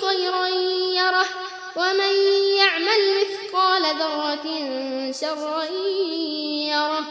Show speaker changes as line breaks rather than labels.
خيرا يره ومن يعمل مثقال ذرة شرا يره